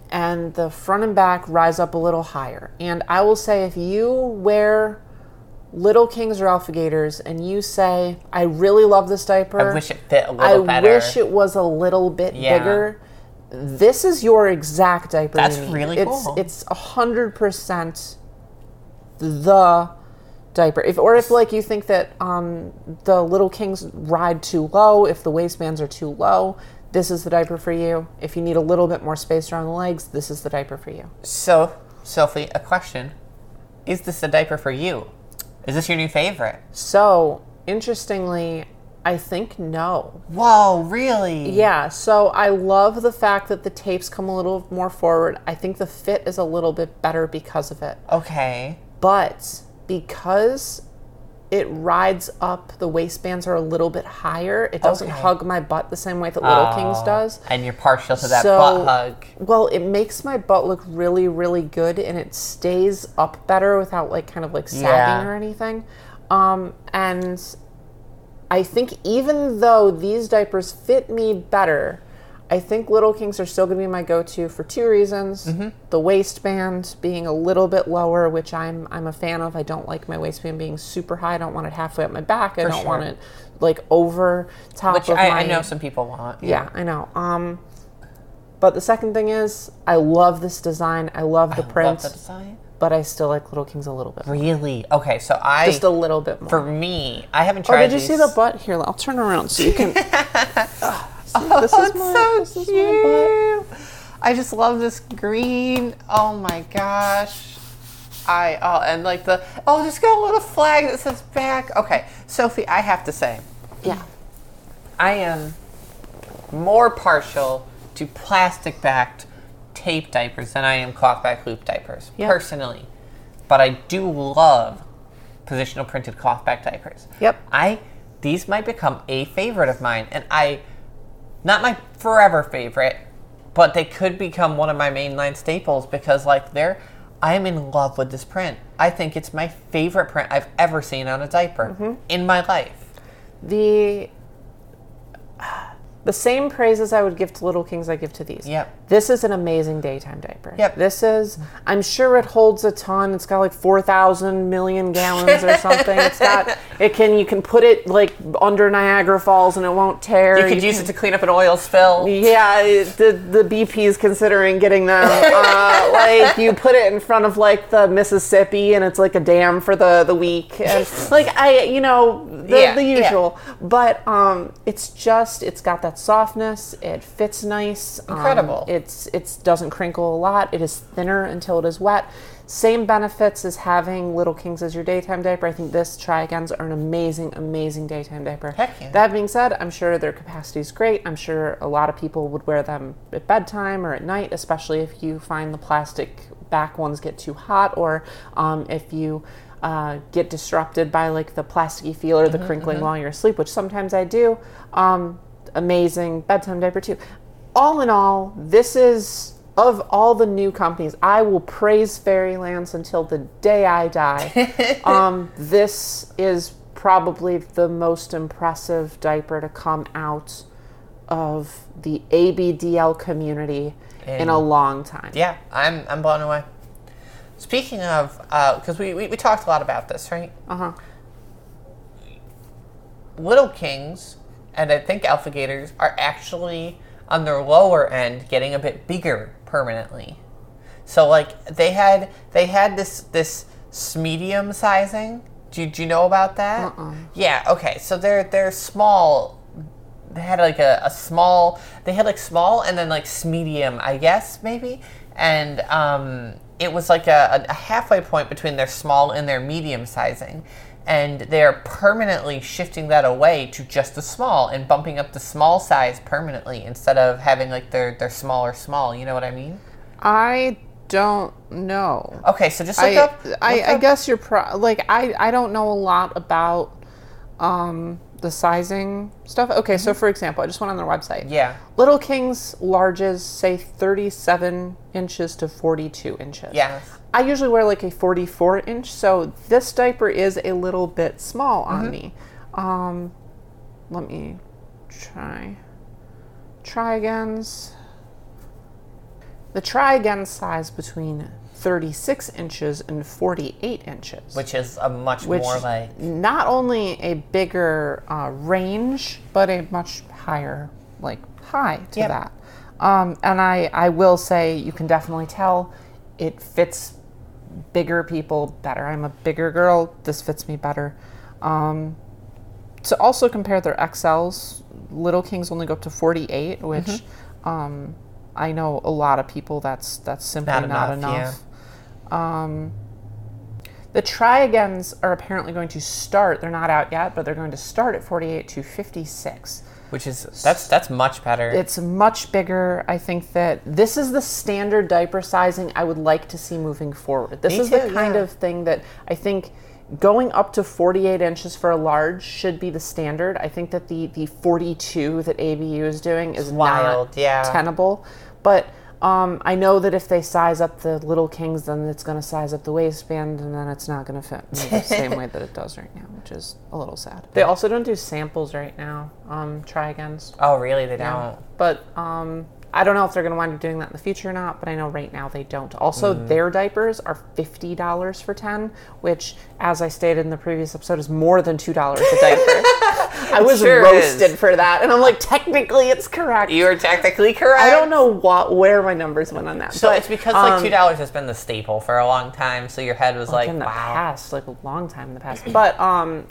and the front and back rise up a little higher. And I will say, if you wear Little Kings or Alpha Gators, and you say, "I really love this diaper," I wish it fit a I little better. I wish it was a little bit Yeah. bigger. This is your exact diaper. That's you really it's, cool. It's a hundred percent the diaper. If or if like you think that um, the little kings ride too low, if the waistbands are too low, this is the diaper for you. If you need a little bit more space around the legs, this is the diaper for you. So, Sophie, a question: Is this a diaper for you? Is this your new favorite? So interestingly, I think no. Whoa, really? Yeah, so I love the fact that the tapes come a little more forward. I think the fit is a little bit better because of it. Okay. But because it rides up, the waistbands are a little bit higher. It doesn't Okay. hug my butt the same way that Little Kings Oh, does. And you're partial to that So- butt hug. Well, it makes my butt look really, really good and it stays up better without like kind of like sagging Yeah. or anything. Um, and I think even though these diapers fit me better, I think Little Kings are still going to be my go-to for two reasons: Mm-hmm. the waistband being a little bit lower, which I'm I'm a fan of. I don't like my waistband being super high. I don't want it halfway up my back. I For don't sure. want it like over top Which of I, my. I know some people want. Yeah, I know. Um, but the second thing is, I love this design. I love the print, Love the design. but I still like Little Kings a little bit. more. Really? Okay, so I Just a little bit more. for me, I haven't tried. oh, did you see the butt? Here, I'll turn around so you can. [LAUGHS] [LAUGHS] Oh, this is my- so this cute. I just love this green. Oh my gosh. I oh and like the oh just got a little flag that says back. Okay, Sophie, I have to say, yeah. I am more partial to plastic backed tape diapers than I am cloth back loop diapers, Yeah. personally. But I do love positional printed cloth back diapers. Yep. I these might become a favorite of mine, and I not my forever favorite, but they could become one of my mainline staples because like they're I'm in love with this print. I think it's my favorite print I've ever seen on a diaper Mm-hmm. in my life. The the same praises I would give to Little Kings I give to these. Yep. This is an amazing daytime diaper. Yep. This is I'm sure it holds a ton. It's got like 4,000 million gallons or something. It's got [LAUGHS] it can you can put it like under Niagara Falls and it won't tear. You could use can- it to clean up an oil spill. Yeah, it- the the BP is considering getting them. [LAUGHS] Uh, like you put it in front of like the Mississippi, and it's like a dam for the the week, and [LAUGHS] like I, you know, the, Yeah, the yeah. usual. But um, it's just it's got that softness. It fits nice. um, Incredible. it's it's doesn't crinkle a lot. It is thinner until it is wet. Same benefits as having Little Kings as your daytime diaper. I think this TryAgains are an amazing, amazing daytime diaper. Heck yeah. That being said, I'm sure their capacity is great. I'm sure a lot of people would wear them at bedtime or at night, especially if you find the plastic back ones get too hot or um, if you uh, get disrupted by like the plasticky feel or the crinkling while you're asleep, which sometimes I do. Um, amazing bedtime diaper too. All in all, this is of all the new companies, I will praise Fairylands until the day I die. [LAUGHS] um, this is probably the most impressive diaper to come out of the ABDL community in a long time. Yeah, I'm I'm blown away. Speaking of, because we, we we talked a lot about this, right? Uh huh. Little Kings and I think Alpha Gators are actually on their lower end getting a bit bigger permanently. So like they had they had this this medium sizing. Do you, do you know about that? Yeah. Okay. So they're they're small. They had like a, a small. They had like small and then like medium, I guess maybe. And um, it was like a, a halfway point between their small and their medium sizing. and they're permanently shifting that away to just the small and bumping up the small size permanently instead of having like their their smaller small. You know what I mean? I don't know. Okay, so just look I, up. I, look I up- guess you're pro- like I, I don't know a lot about um, the sizing stuff. Okay, so for example, I just went on their website. Mm-hmm. Yeah. Little King's larges say 37 inches to 42 inches. Yes. I usually wear like a 44 inch, so this diaper is a little bit small Mm-hmm. on me. Um, let me try. TryAgains. The TryAgain size between 36 inches and 48 inches. Which is a much which more like not only a bigger uh, range, but a much higher like high to Yep. that. Um, and I, I will say you can definitely tell it fits bigger people better. I'm a bigger girl. This fits me better. Um, to also compare their XLs, Little Kings only go up to 48, which Mm-hmm. um, I know a lot of people that's that's simply Not not, enough, enough. Um, the TryAgains are apparently going to start. They're not out yet, but they're going to start at 48 to 56. which is that's that's much better. It's much bigger. I think that this is the standard diaper sizing I would like to see moving forward. This Me is the kind yeah. of thing that I think going up to 48 inches for a large should be the standard. I think that the the 42 that ABU is doing is wild, not yeah. tenable. But um, I know that if they size up the little kings, then it's going to size up the waistband, and then it's not going to fit me the same way that it does right now, which is a little sad. They also don't do samples right now. Um, TryAgains. oh, really? They don't. But um, I don't know if they're going to wind up doing that in the future or not. But I know right now they don't. Also, Mm. their diapers are fifty dollars for ten, which, as I stated in the previous episode, is more than two dollars a diaper. [LAUGHS] I was Sure roasted is. for that, and I'm like, technically, it's correct. You are technically correct. I don't know what where my numbers went on that. So but, it's because like um, two dollars has been the staple for a long time. So your head was like, in the wow. past, like a long time in the past. But um,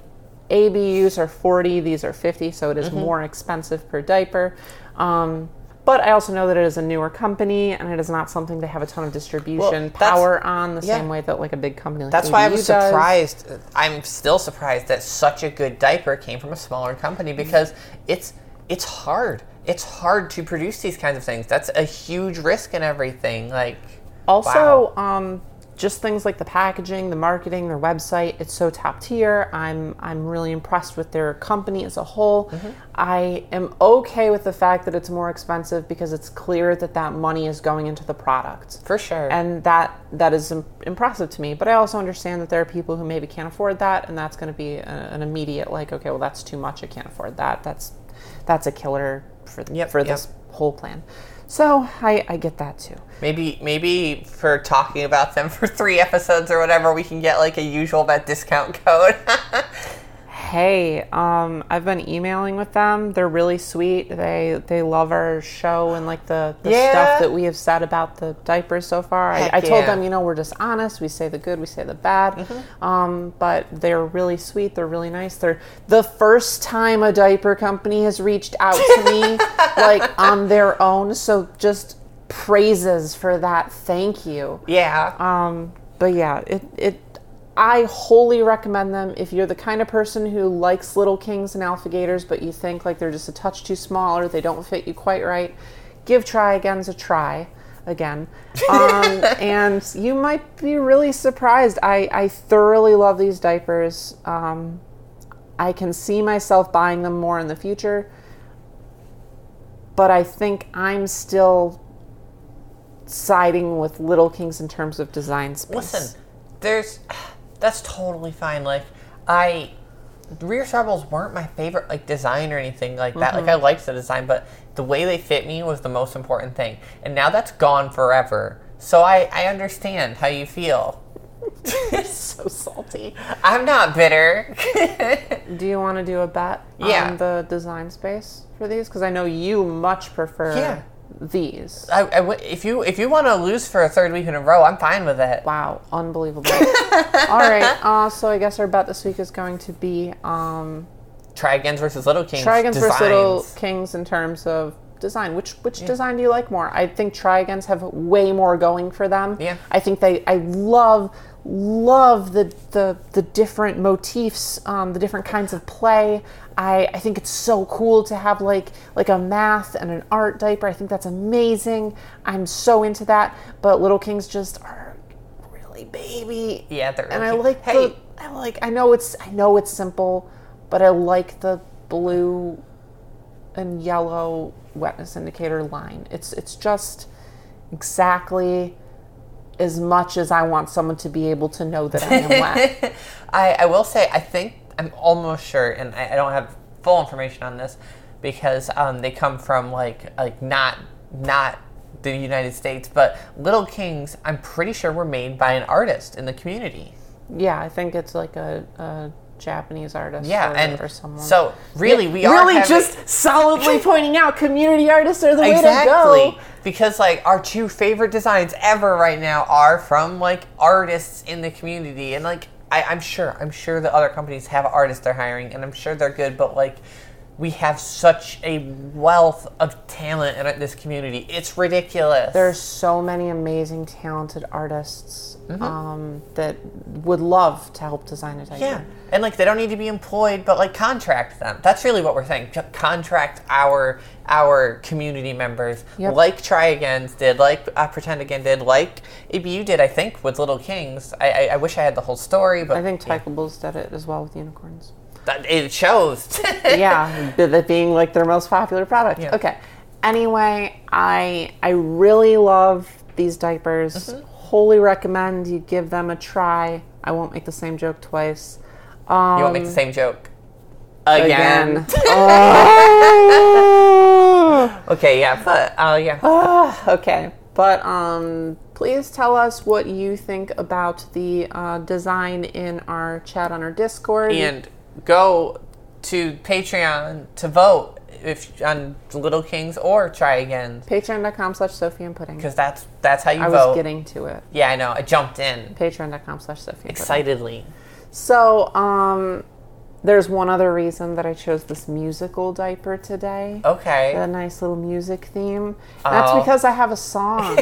ABUs are 40, these are 50, so it is Mm-hmm. more expensive per diaper. Um, but I also know that it is a newer company and it is not something they have a ton of distribution that's- power on the yeah. same way that like a big company like That's why I was does. surprised. I'm still surprised that such a good diaper came from a smaller company because it's it's hard. It's hard to produce these kinds of things. That's a huge risk and everything. Like Also, wow. um, just things like the packaging, the marketing, their website, it's so top tier. I'm I'm really impressed with their company as a whole. Mm-hmm. I am okay with the fact that it's more expensive because it's clear that that money is going into the product. for sure. And that that is impressive to me. But I also understand that there are people who maybe can't afford that, and that's going to be a, an immediate like, okay, well that's too much. I can't afford that. That's that's a killer for Yep, for yep. this whole plan. So I, I get that too. maybe maybe for talking about them for three episodes or whatever, we can get like a usual bet discount code. [LAUGHS] Hey, um, I've been emailing with them. They're really sweet. They they love our show and like the, the Yeah? stuff that we have said about the diapers so far. I, I told yeah. them, you know, we're just honest. We say the good, we say the bad. Mm-hmm. Um, but they're really sweet. They're really nice. They're the first time a diaper company has reached out to me [LAUGHS] like on their own. So just praises for that. Thank you. yeah. Um, but yeah, it, it I wholly recommend them if you're the kind of person who likes little kings and Alpha Gators, but you think like they're just a touch too small or they don't fit you quite right. Give TryAgain's a try again. [LAUGHS] Um, and you might be really surprised. I, I thoroughly love these diapers. Um, I can see myself buying them more in the future, but I think I'm still siding with Little Kings in terms of design space. Listen, there's that's totally fine. Like I Rear Rebels weren't my favorite like design or anything like that. Like I mm-hmm. liked the design, but the way they fit me was the most important thing. And now that's gone forever. So I, I understand how you feel. It's [LAUGHS] [LAUGHS] so salty. I'm not bitter. [LAUGHS] Do you want to do a bet Yeah. on the design space for these? Because I know you much prefer Yeah. These. I, I w- if you if you want to lose for a third week in a row, I'm fine with it. Wow, unbelievable. [LAUGHS] All right, uh, so I guess our bet this week is going to be um, TryAgain versus Little Kings. TryAgains versus Little. Kings in terms of design. Which which design do you like more? I think TryAgains have way more going for them. Yeah. I think they. I love love the the, the different motifs, um, the different kinds of play. I, I think it's so cool to have like like a math and an art diaper. I think that's amazing. I'm so into that. But Little Kings just are really baby. Yeah, they're and I really like. Hey. the I like I know it's I know it's simple, but I like the blue and yellow wetness indicator line. It's it's just exactly as much as I want someone to be able to know that I am [LAUGHS] wet. I, I will say, I think I'm almost sure, and I, I don't have full information on this because um, they come from like like not not the United States, but Little Kings. I'm pretty sure were made by an artist in the community. yeah, I think it's like a, a Japanese artist Yeah, or, and or someone. so really we are really having- just solidly [LAUGHS] pointing out community artists are the way to exactly go. because like our two favorite designs ever right now are from like artists in the community and like I, i'm sure i'm sure the other companies have artists they're hiring and i'm sure they're good but like we have such a wealth of talent in this community. It's ridiculous. There's so many amazing, talented artists um, that would love to help design a diaper. yeah. And like they don't need to be employed but like contract them. That's really what we're saying. Contract our our community members. Yep. like TryAgain's did like uh, PretendAgain did like ABU did i think with little kings. I, I i wish i had the whole story but I think Tykables did it as well with unicorns. It shows [LAUGHS] yeah, that being like their most popular product. Yeah. Okay. Anyway, I I really love these diapers. Mm-hmm. Wholly recommend you give them a try. I won't make the same joke twice. Um, you won't make the same joke again, again. [LAUGHS] Oh. [LAUGHS] okay yeah but uh yeah okay, but um, please tell us what you think about the uh, design in our chat on our Discord. and go to patreon to vote if on little kings or TryAgain Patreon.com slash Sophie and Pudding. because that's that's how you I vote was getting to it. yeah i know i jumped in Patreon.com slash Sophie excitedly So, um, there's one other reason that I chose this musical diaper today. okay A nice little music theme. And That's Oh. because I have a song. [LAUGHS]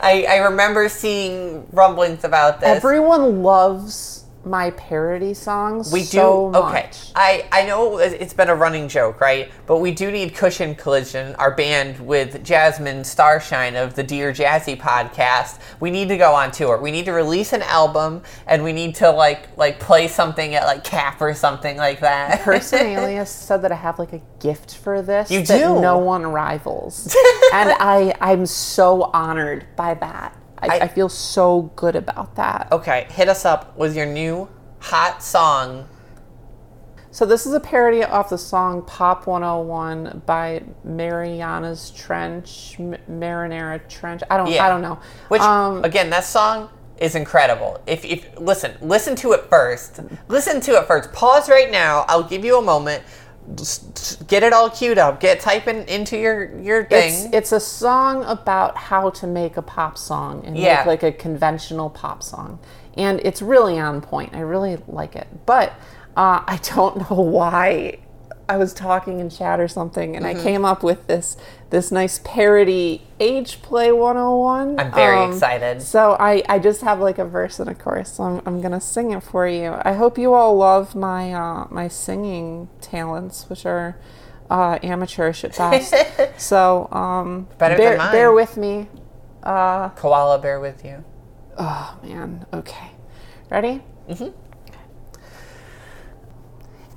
I, I remember seeing rumblings about this. Everyone loves my parody songs. we do so okay. I I know it- it's been a running joke, right? But we do need Cushion Collision, our band with Jasmine Starshine of the Dear Jazzy podcast. We need to go on tour. We need to release an album, and we need to like like play something at like Cap or something like that. Person [LAUGHS] Alias said that I have like a gift for this You that do. no one rivals. [LAUGHS] and I I'm so honored by that. I, I- I feel so good about that. okay, hit us up with your new hot song. So this is a parody off the song Pop 101 by Marianas Trench, M- Marinara Trench. I don't Yeah. I don't know. Which um, again, that song is incredible. If if listen, listen to it first. Listen to it first. Pause right now. I'll give you a moment. Just Get it all queued up. Get typing into your your thing. it's it's a song about how to make a pop song and Yeah. make like a conventional pop song. And it's really on point. I really like it. But uh, I don't [LAUGHS] know why I was talking in chat or something and Mm-hmm. I came up with this this nice parody Age Play 101. I'm very Um, excited. So I, I just have like a verse and a chorus, so I'm, I'm gonna sing it for you. I hope you all love my uh, my singing talents, which are uh, amateurish at best. [LAUGHS] so um, Better bear, than mine. bear with me. Koala, bear with you. Oh man, okay. Ready? Mm-hmm.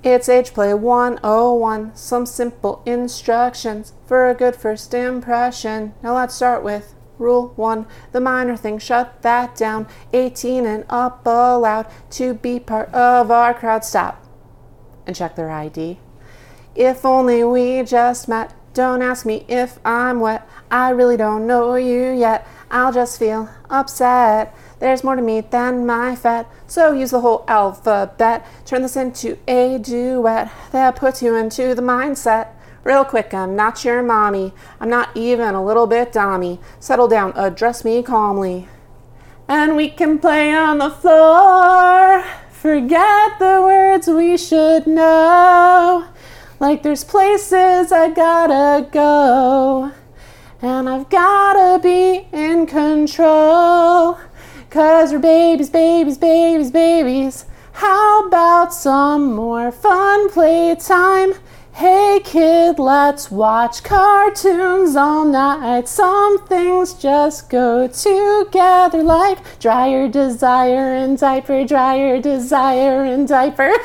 It's Age Play 101, some simple instructions for a good first impression. Now let's start with Rule 1 The minor thing, shut that down. 18 and up allowed to be part of our crowd. Stop and check their ID. If only we just met. Don't ask me if I'm wet. I really don't know you yet. I'll just feel upset. There's more to me than my fat. So use the whole alphabet. Turn this into a duet that puts you into the mindset. Real quick, I'm not your mommy. I'm not even a little bit dommy. Settle down, address me calmly. And we can play on the floor. Forget the words we should know. Like there's places I gotta go. And I've gotta be in control. Cause we're babies, babies, babies, babies. How about some more fun playtime? Hey kid, let's watch cartoons all night. Some things just go together like dryer, desire, and diaper, dryer, desire, and diaper. [LAUGHS]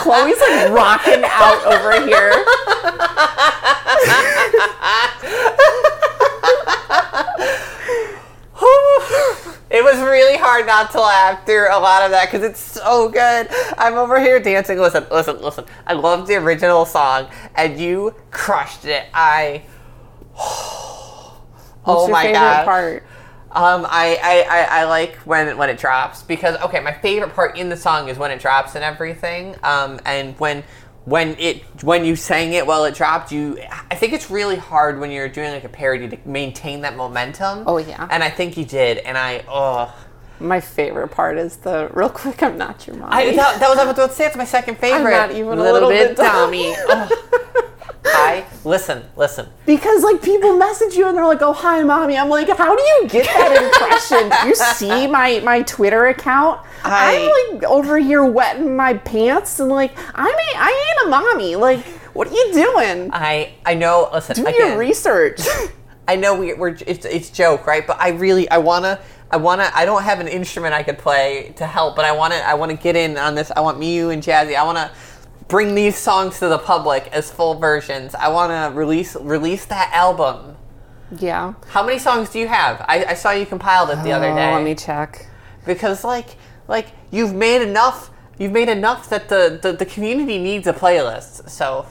Chloe's like rocking out over here. [LAUGHS] It was really hard not to laugh through a lot of that because it's so good. I'm over here dancing. Listen, listen, listen. I love the original song, and you crushed it. I. [SIGHS] What's oh your my favorite god. part? Um, I, I, I, I like when when it drops because okay, my favorite part in the song is when it drops and everything. Um, and when when it when you sang it while it dropped, you I think it's really hard when you're doing like a parody to maintain that momentum. Oh, yeah. and I think you did. And I oh. My favorite part is the real quick. I'm not your mom. I, that, that was I was about to say. It's my second favorite. not even a little bit dummy. [LAUGHS] I listen, listen. because like people message you and they're like, "Oh hi, mommy." I'm like, "How do you get that impression? Do you see my my Twitter account? I- I'm like over here wetting my pants and like I'm a, I ain't a mommy. Like, what are you doing? I I know. Listen, Do again, your research. [LAUGHS] [LAUGHS] I know we, we're it's it's joke, right? But I really I wanna I wanna I don't have an instrument I could play to help, but I wanna I wanna get in on this. I want me, you, and Jazzy. I wanna bring these songs to the public as full versions. I wanna release release that album. yeah. How many songs do you have? I, I saw you compiled it the other Oh, day. let me check. because like like you've made enough. You've made enough that the, the, the community needs a playlist. So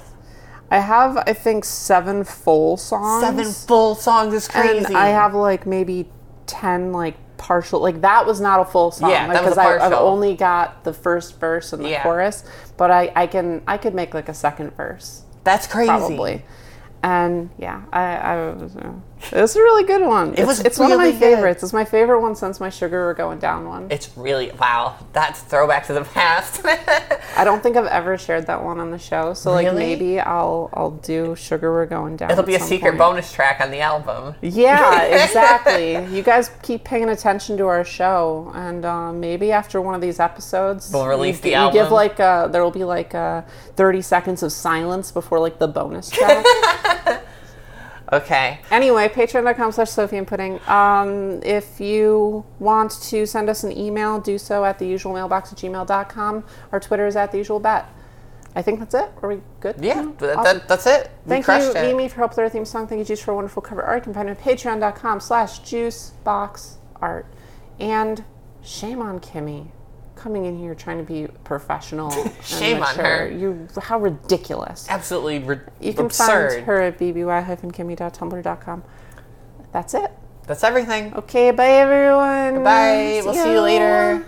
I have I think seven full songs. seven full songs is crazy. And I have like maybe ten like partial. Like that was not a full song. Yeah, because I, I've only got the first verse and the Yeah. chorus. But I I can I could make like a second verse That's crazy. probably. And yeah, I, I was. Uh, it's a really good one. It was it's, it's one of my good. favorites. It's my favorite one since my sugar were going down one. It's really wow. That's throwback to the past. [LAUGHS] I don't think I've ever shared that one on the show, so like maybe I'll I'll do sugar we're going down. It'll be a secret point. bonus track on the album. Yeah, [LAUGHS] exactly. you guys keep paying attention to our show, and uh, maybe after one of these episodes, We'll release you, the you album. give like uh, there will be like uh, thirty seconds of silence before like the bonus track. [LAUGHS] Okay. anyway, patreon.com slash Sophie and Pudding. Um, if you want to send us an email, do so at the usual mailbox at gmail.com. Our Twitter is at the usual bet. I think that's it. Are we good? Yeah, that, Awesome. that, that's it. We Thank you, it. Mimi, for help with our theme song. Thank you, Juice, for a wonderful cover art. You can find it at patreon.com slash juiceboxart. And shame on Kimmy coming in here trying to be professional. [LAUGHS] Shame on her. You, how ridiculous. Absolutely You can absurd. find her at bby-kimmy.tumblr.com. That's it. That's everything. Okay, bye everyone. Bye. We'll see you later.